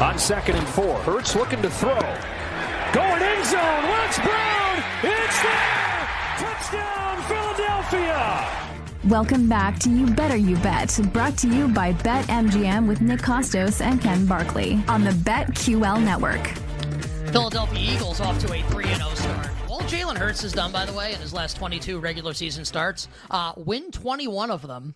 On second and four, Hurts looking to throw. Going end zone, Wentz Brown, it's there! Touchdown, Philadelphia! Welcome back to You Better You Bet, brought to you by BetMGM with Nick Kostos and Ken Barkley on the BetQL network. Philadelphia Eagles off to a 3 0 start. All Jalen Hurts has done, by the way, in his last 22 regular season starts, uh, win 21 of them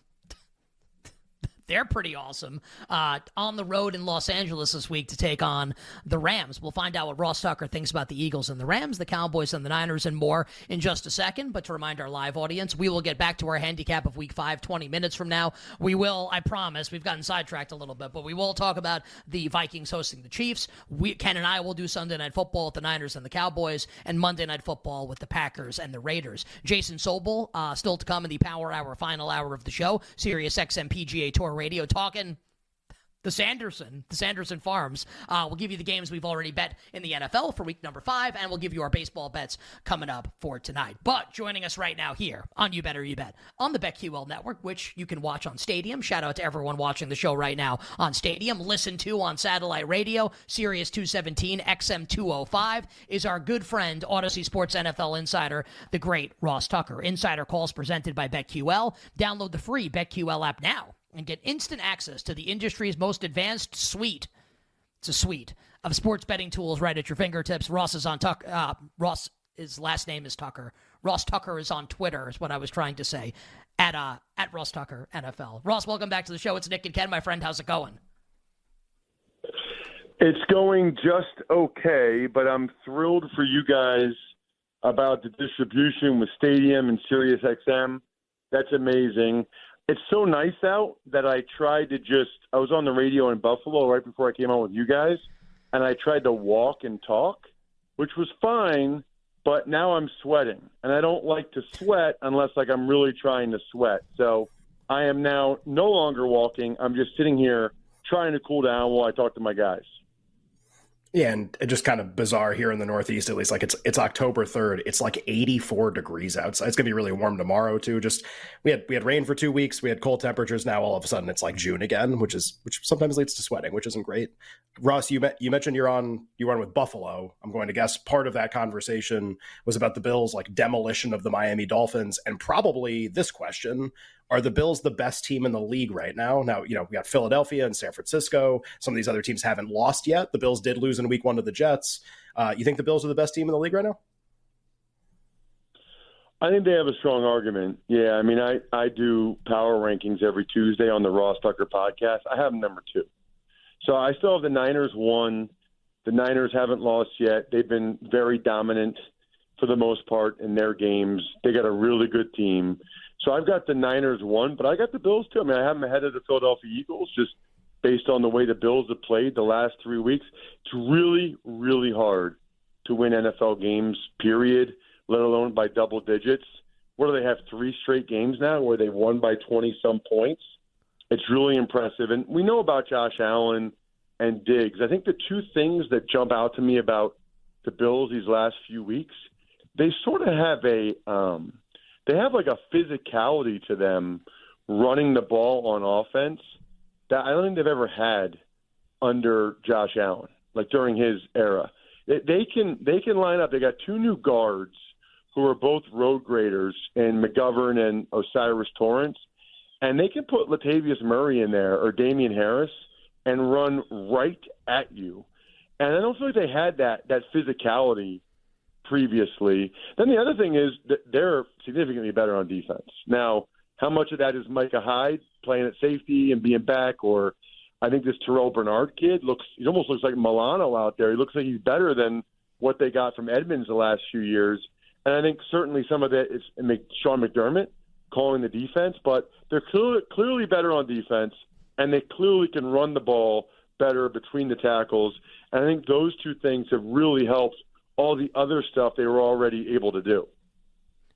they're pretty awesome uh, on the road in Los Angeles this week to take on the Rams. We'll find out what Ross Tucker thinks about the Eagles and the Rams, the Cowboys and the Niners, and more in just a second. But to remind our live audience, we will get back to our handicap of week five 20 minutes from now. We will, I promise, we've gotten sidetracked a little bit, but we will talk about the Vikings hosting the Chiefs. We, Ken and I will do Sunday Night Football with the Niners and the Cowboys, and Monday Night Football with the Packers and the Raiders. Jason Sobel, uh, still to come in the Power Hour, final hour of the show, Sirius XM PGA Tour Radio, talking the Sanderson, the Sanderson Farms. Uh, we'll give you the games we've already bet in the NFL for week number five, and we'll give you our baseball bets coming up for tonight. But joining us right now here on You Better You Bet on the BetQL network, which you can watch on Stadium. Shout out to everyone watching the show right now on Stadium. Listen to on satellite radio, Sirius 217, XM 205, is our good friend, Audacy Sports NFL insider, the great Ross Tucker. Insider calls presented by BetQL. Download the free BetQL app now and get instant access to the industry's most advanced suite. It's a suite of sports betting tools right at your fingertips. Ross is on Tucker. Uh, Ross, his last name is Tucker. Ross Tucker is on Twitter, is what I was trying to say. At uh, at Ross Tucker NFL. Ross, welcome back to the show. It's Nick and Ken, my friend. How's it going? It's going just okay, but I'm thrilled for you guys about the distribution with Stadium and Sirius XM. That's amazing it's so nice out that I tried to just I was on the radio in Buffalo right before I came on with you guys and I tried to walk and talk, which was fine, but now I'm sweating. And I don't like to sweat unless like I'm really trying to sweat. So I am now no longer walking. I'm just sitting here trying to cool down while I talk to my guys. Yeah, and just kind of bizarre here in the Northeast, at least. Like it's it's October third. It's like eighty four degrees outside. It's gonna be really warm tomorrow too. Just we had we had rain for two weeks. We had cold temperatures. Now all of a sudden it's like June again, which is which sometimes leads to sweating, which isn't great. Ross, you met, you mentioned you're on you were on with Buffalo. I'm going to guess part of that conversation was about the Bills' like demolition of the Miami Dolphins, and probably this question: are the Bills the best team in the league right now? Now, you know, we got Philadelphia and San Francisco. Some of these other teams haven't lost yet. The Bills did lose in week one to the Jets. Uh, you think the Bills are the best team in the league right now? I think they have a strong argument. Yeah, I mean, I, I do power rankings every Tuesday on the Ross Tucker podcast. I have them number two. So I still have the Niners one. The Niners haven't lost yet. They've been very dominant for the most part in their games. They got a really good team. So I've got the Niners one, but I got the Bills too. I mean, I have them ahead of the Philadelphia Eagles just based on the way the Bills have played the last three weeks. It's really, really hard to win NFL games, period, let alone by double digits. What do they have? Three straight games now where they've won by 20 some points. It's really impressive. And we know about Josh Allen and Diggs. I think the two things that jump out to me about the Bills these last few weeks, they sort of have a. Um, they have like a physicality to them running the ball on offense that I don't think they've ever had under Josh Allen, like during his era. They, they can they can line up. They got two new guards who are both road graders in McGovern and O'Cyrus Torrence, and they can put Latavius Murray in there or Damien Harris and run right at you. And I don't feel like they had that that physicality previously. Then the other thing is that they're significantly better on defense. Now, how much of that is Micah Hyde playing at safety and being back, or I think this Terrel Bernard kid looks he almost looks like Milano out there. He looks like he's better than what they got from Edmunds the last few years. And I think certainly some of that is Sean McDermott calling the defense, but they're clearly, clearly better on defense, and they clearly can run the ball better between the tackles. And I think those two things have really helped all the other stuff they were already able to do.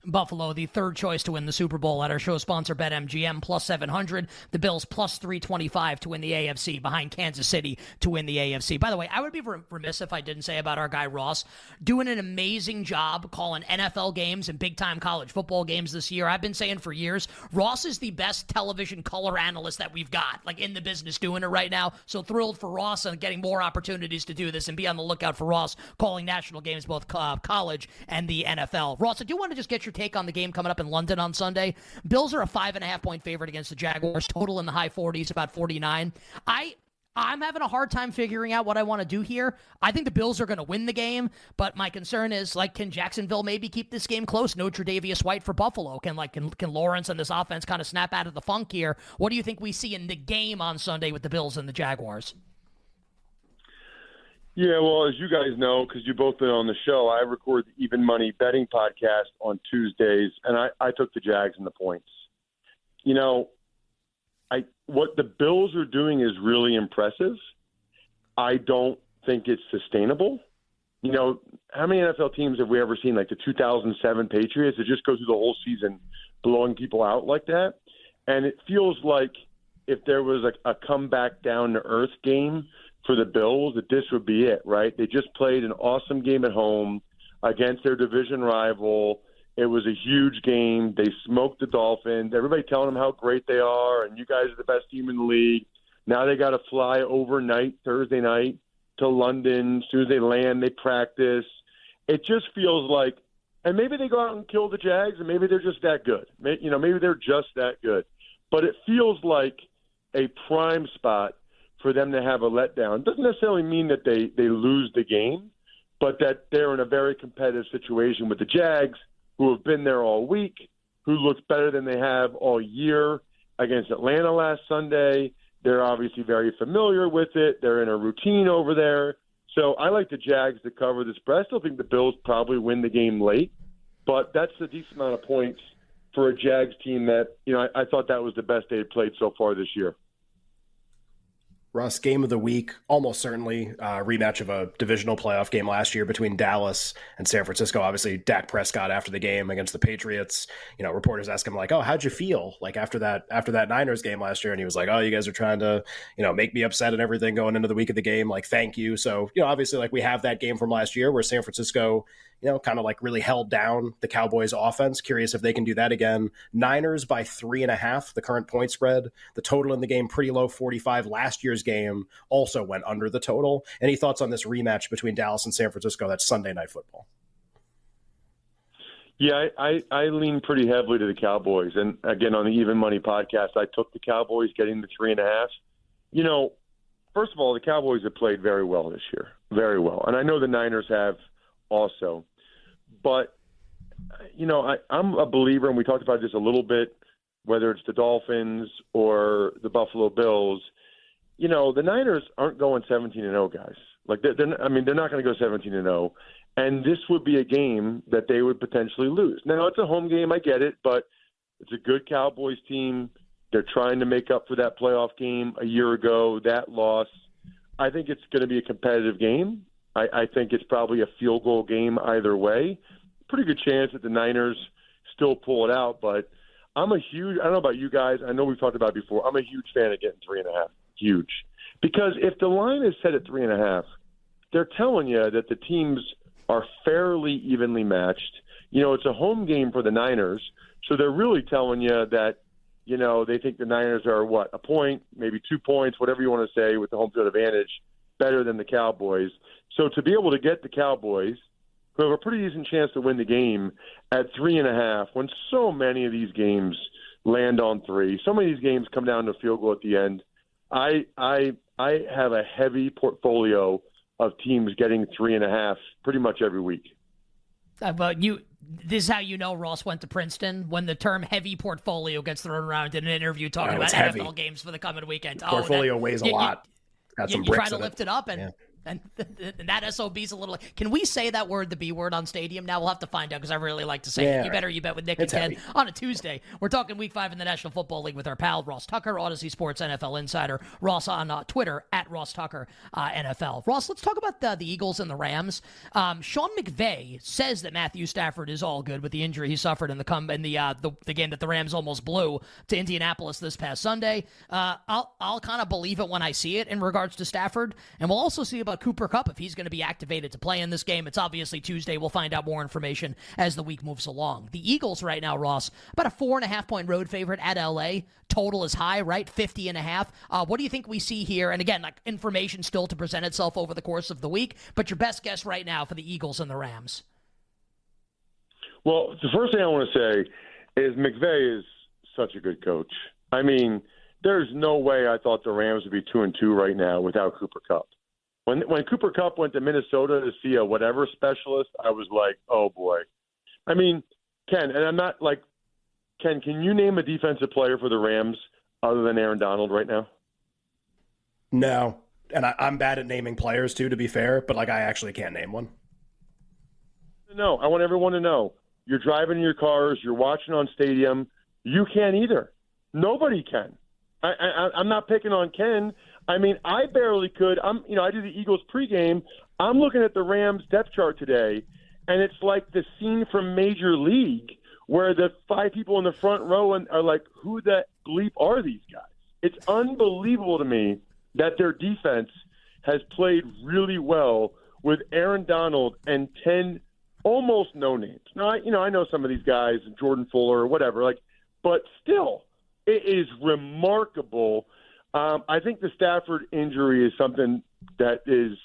Buffalo, the third choice to win the Super Bowl at our show sponsor BetMGM, plus 700. The Bills plus 325 to win the AFC, behind Kansas City to win the AFC. By the way, I would be remiss if I didn't say about our guy Ross doing an amazing job calling NFL games and big time college football games this year. I've been saying for years, Ross is the best television color analyst that we've got, like in the business doing it right now. So thrilled for Ross and getting more opportunities to do this and be on the lookout for Ross calling national games, both uh, college and the NFL. Ross, I do want to just get your your take on the game coming up in London on Sunday? Bills are a five and a half point favorite against the Jaguars, total in the high 40s, about 49. I I'm having a hard time figuring out what I want to do here. I think the Bills are going to win the game, but my concern is like, can Jacksonville maybe keep this game close? No Tre'Davious White for Buffalo. Can like can, can Lawrence and this offense kind of snap out of the funk here? What do you think we see in the game on Sunday with the Bills and the Jaguars? Yeah, well, as you guys know, because you've both been on the show, I record the Even Money betting podcast on Tuesdays, and I, I took the Jags and the points. You know, I what the Bills are doing is really impressive. I don't think it's sustainable. You know, how many NFL teams have we ever seen, like the 2007 Patriots, that just go through the whole season blowing people out like that? And it feels like if there was a, a comeback down to earth game for the Bills that this would be it, right? They just played an awesome game at home against their division rival. It was a huge game. They smoked the Dolphins. Everybody telling them how great they are, and you guys are the best team in the league. Now they got to fly overnight Thursday night to London. As soon as they land, they practice. It just feels like, and maybe they go out and kill the Jags, and maybe they're just that good. You know, maybe they're just that good. But it feels like a prime spot for them to have a letdown. Doesn't necessarily mean that they, they lose the game, but that they're in a very competitive situation with the Jags, who have been there all week, who looked better than they have all year against Atlanta last Sunday. They're obviously very familiar with it. They're in a routine over there. So I like the Jags to cover this, but I still think the Bills probably win the game late. But that's a decent amount of points for a Jags team that, you know, I, I thought that was the best they had played so far this year. Russ, game of the week, almost certainly uh, rematch of a divisional playoff game last year between Dallas and San Francisco. Obviously, Dak Prescott after the game against the Patriots. You know, reporters ask him like, "Oh, how'd you feel like after that after that Niners game last year?" And he was like, "Oh, you guys are trying to, you know, make me upset and everything going into the week of the game. Like, thank you." So, you know, obviously, like we have that game from last year where San Francisco you know, kind of like really held down the Cowboys offense. Curious if they can do that again. Niners by three and a half, the current point spread. The total in the game pretty low, 45. Last year's game also went under the total. Any thoughts on this rematch between Dallas and San Francisco? That's Sunday night football. Yeah, I, I, I lean pretty heavily to the Cowboys. And again, on the Even Money podcast, I took the Cowboys getting the three and a half. You know, first of all, the Cowboys have played very well this year, very well. And I know the Niners have also. But you know, I, I'm a believer, and we talked about this a little bit, whether it's the Dolphins or the Buffalo Bills. You know, the Niners aren't going 17 and 0, guys. Like they're, they're I mean, they're not going to go 17 and 0, and this would be a game that they would potentially lose. Now, it's a home game, I get it, but it's a good Cowboys team. They're trying to make up for that playoff game a year ago, that loss. I think it's going to be a competitive game. I, I think it's probably a field goal game either way. Pretty good chance that the Niners still pull it out, but I'm a huge. I don't know about you guys. I know we've talked about before. I'm a huge fan of getting three and a half. Huge, because if the line is set at three and a half, they're telling you that the teams are fairly evenly matched. You know, it's a home game for the Niners, so they're really telling you that you know they think the Niners are what a point, maybe two points, whatever you want to say, with the home field advantage, better than the Cowboys. So to be able to get the Cowboys, who have a pretty decent chance to win the game, at three and a half, when so many of these games land on three, so many of these games come down to a field goal at the end. I I I have a heavy portfolio of teams getting three and a half pretty much every week. Uh, but you, this is how you know Ross went to Princeton when the term "heavy portfolio" gets thrown around in an interview talking Oh, about heavy. NFL games for the coming weekend. Portfolio oh, that, weighs a you, lot. Got You, some you, try to lift it. it up, and Yeah. And, and that SOB's a little. Can we say that word, the B word, on Stadium? Now we'll have to find out because I really like to say Yeah, it. You better, you bet with Nick It's and Ken on a Tuesday. We're talking Week Five in the National Football League with our pal Ross Tucker, Audacy Sports NFL Insider. Ross on uh, Twitter at Ross Tucker uh, NFL. Ross, let's talk about the, the Eagles and the Rams. Um, Sean McVay says that Matthew Stafford is all good with the injury he suffered in the come in the, uh, the the game that the Rams almost blew to Indianapolis this past Sunday. Uh, I'll I'll kind of believe it when I see it in regards to Stafford, and we'll also see about Cooper Kupp if he's going to be activated to play in this game. It's obviously Tuesday. We'll find out more information as the week moves along. The Eagles right now, Ross, about a four and a half point road favorite at LA. Total is high, right? 50 and a half. Uh, what do you think we see here? And again, like information still to present itself over the course of the week, but your best guess right now for the Eagles and the Rams. Well, the first thing I want to say is McVay is such a good coach. I mean, there's no way I thought the Rams would be two and two right now without Cooper Kupp. When when Cooper Kupp went to Minnesota to see a whatever specialist, I was like, oh boy. I mean, Ken, and I'm not like Ken. Can you name a defensive player for the Rams other than Aaron Donald right now? No, and I, I'm bad at naming players too. To be fair, but like I actually can't name one. No, I want everyone to know. You're driving in your cars. You're watching on Stadium. You can't either. Nobody can. I, I, I'm not picking on Ken. I mean, I barely could. I'm, you know, I do the Eagles pregame. I'm looking at the Rams depth chart today, and it's like the scene from Major League where the five people in the front row are like, "Who the bleep are these guys?" It's unbelievable to me that their defense has played really well with Aaron Donald and ten almost no names. Now, I, you know, I know some of these guys, Jordan Fuller or whatever, like, but still, it is remarkable. Um, I think the Stafford injury is something that is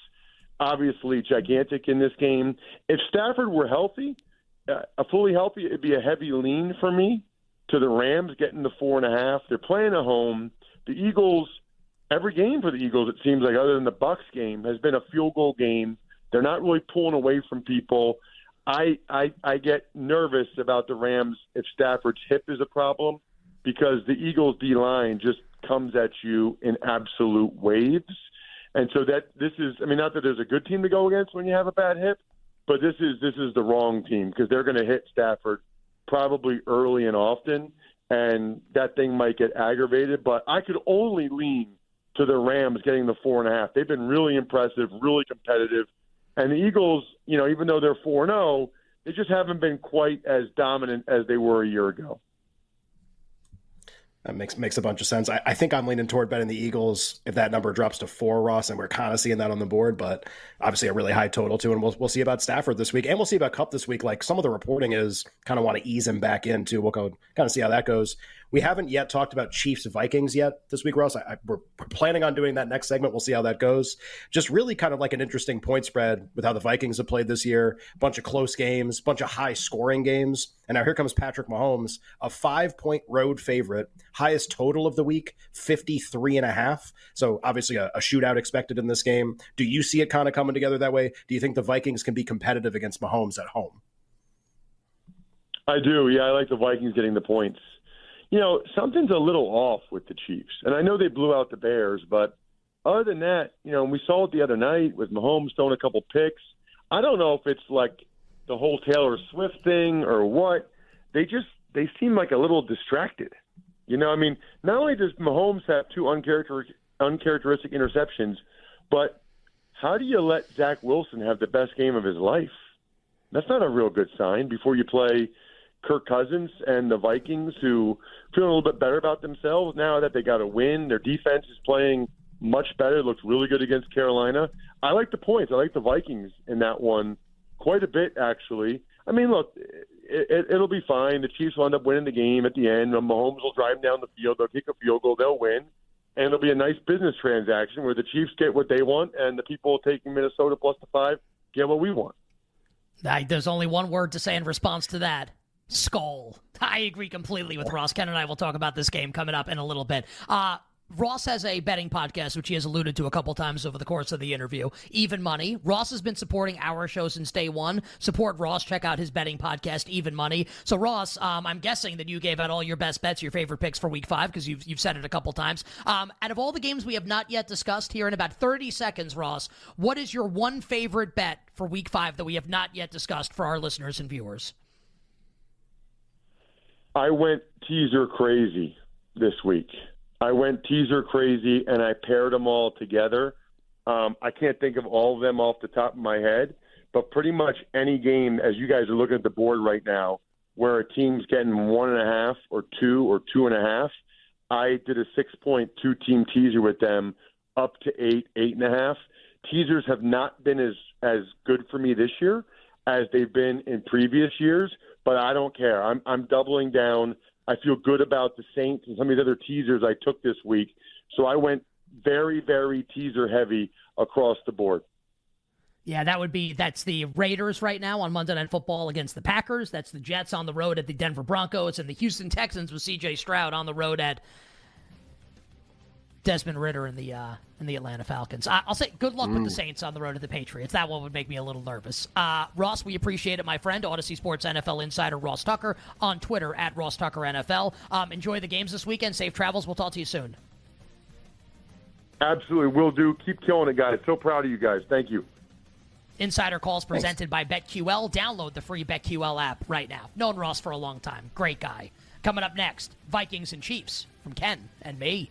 obviously gigantic in this game. If Stafford were healthy, uh, a fully healthy, it'd be a heavy lean for me to the Rams getting the four and a half. They're playing at home. The Eagles, every game for the Eagles, it seems like, other than the Bucs game, has been a field goal game. They're not really pulling away from people. I, I I get nervous about the Rams if Stafford's hip is a problem because the Eagles D line just comes at you in absolute waves. And so that this is I mean not that there's a good team to go against when you have a bad hip, but this is this is the wrong team because they're going to hit Stafford probably early and often and that thing might get aggravated, but I could only lean to the Rams getting the four and a half. They've been really impressive, really competitive. And the Eagles, you know, even though they're 4 and 0, they just haven't been quite as dominant as they were a year ago. That makes makes a bunch of sense. I, I think I'm leaning toward betting the Eagles if that number drops to four, Ross, and we're kind of seeing that on the board, but obviously a really high total too. And we'll we'll see about Stafford this week, and we'll see about Kupp this week. Like some of the reporting is kind of want to ease him back in too. We'll go kind of see how that goes. We haven't yet talked about Chiefs Vikings yet this week, Ross. I, I, we're planning on doing that next segment. We'll see how that goes. Just really kind of like an interesting point spread with how the Vikings have played this year. A Bunch of close games, a bunch of high scoring games. And now here comes Patrick Mahomes, a five point road favorite, highest total of the week, 53 and a half. So obviously a, a shootout expected in this game. Do you see it kind of coming together that way? Do you think the Vikings can be competitive against Mahomes at home? I do. Yeah, I like the Vikings getting the points. You know, something's a little off with the Chiefs. And I know they blew out the Bears, but other than that, you know, we saw it the other night with Mahomes throwing a couple picks. I don't know if it's like the whole Taylor Swift thing or what. They just they seem like a little distracted. You know, I mean, not only does Mahomes have two uncharacteristic, uncharacteristic interceptions, but how do you let Zach Wilson have the best game of his life? That's not a real good sign before you play Kirk Cousins and the Vikings, who feel a little bit better about themselves now that they got a win. Their defense is playing much better. It looks really good against Carolina. I like the points. I like the Vikings in that one quite a bit, actually. I mean, look, it, it, it'll be fine. The Chiefs will end up winning the game at the end. Mahomes will drive down the field. They'll kick a field goal. They'll win. And it'll be a nice business transaction where the Chiefs get what they want and the people taking Minnesota plus the five get what we want. There's only one word to say in response to that. Skull. I agree completely with Ross. Ken and I will talk about this game coming up in a little bit. Uh, Ross has a betting podcast, which he has alluded to a couple times over the course of the interview. Even Money. Ross has been supporting our show since day one. Support Ross. Check out his betting podcast, Even Money. So, Ross, um, I'm guessing that you gave out all your best bets, your favorite picks for Week Five, because you've you've said it a couple times. Um, out of all the games we have not yet discussed here in about 30 seconds, Ross, what is your one favorite bet for Week Five that we have not yet discussed for our listeners and viewers? I went teaser crazy this week. I went teaser crazy and I paired them all together. Um, I can't think of all of them off the top of my head, but pretty much any game, as you guys are looking at the board right now, where a team's getting one and a half or two or two and a half, I did a 6.2 team teaser with them up to eight, eight and a half. Teasers have not been as, as good for me this year as they've been in previous years, but I don't care. I'm, I'm doubling down. I feel good about the Saints and some of the other teasers I took this week. So I went very, very teaser heavy across the board. Yeah, that would be that's the Raiders right now on Monday Night Football against the Packers. That's the Jets on the road at the Denver Broncos and the Houston Texans with C.J. Stroud on the road at Desmond Ridder and the uh, and the Atlanta Falcons. I, will say good luck mm. with the mm. Saints on the road to the Patriots. That one would make me a little nervous. Uh, Ross, we appreciate it, my friend. Audacy Sports NFL insider Ross Tucker on Twitter at Ross Tucker NFL. Um, enjoy the games this weekend. Safe travels. We'll talk to you soon. Absolutely, will do. Keep killing it, guys. So proud of you guys. Thank you. Insider calls presented Thanks. by BetQL. Download the free BetQL app right now. Known Ross for a long time. Great guy. Coming up next, Vikings and Chiefs from Ken and me.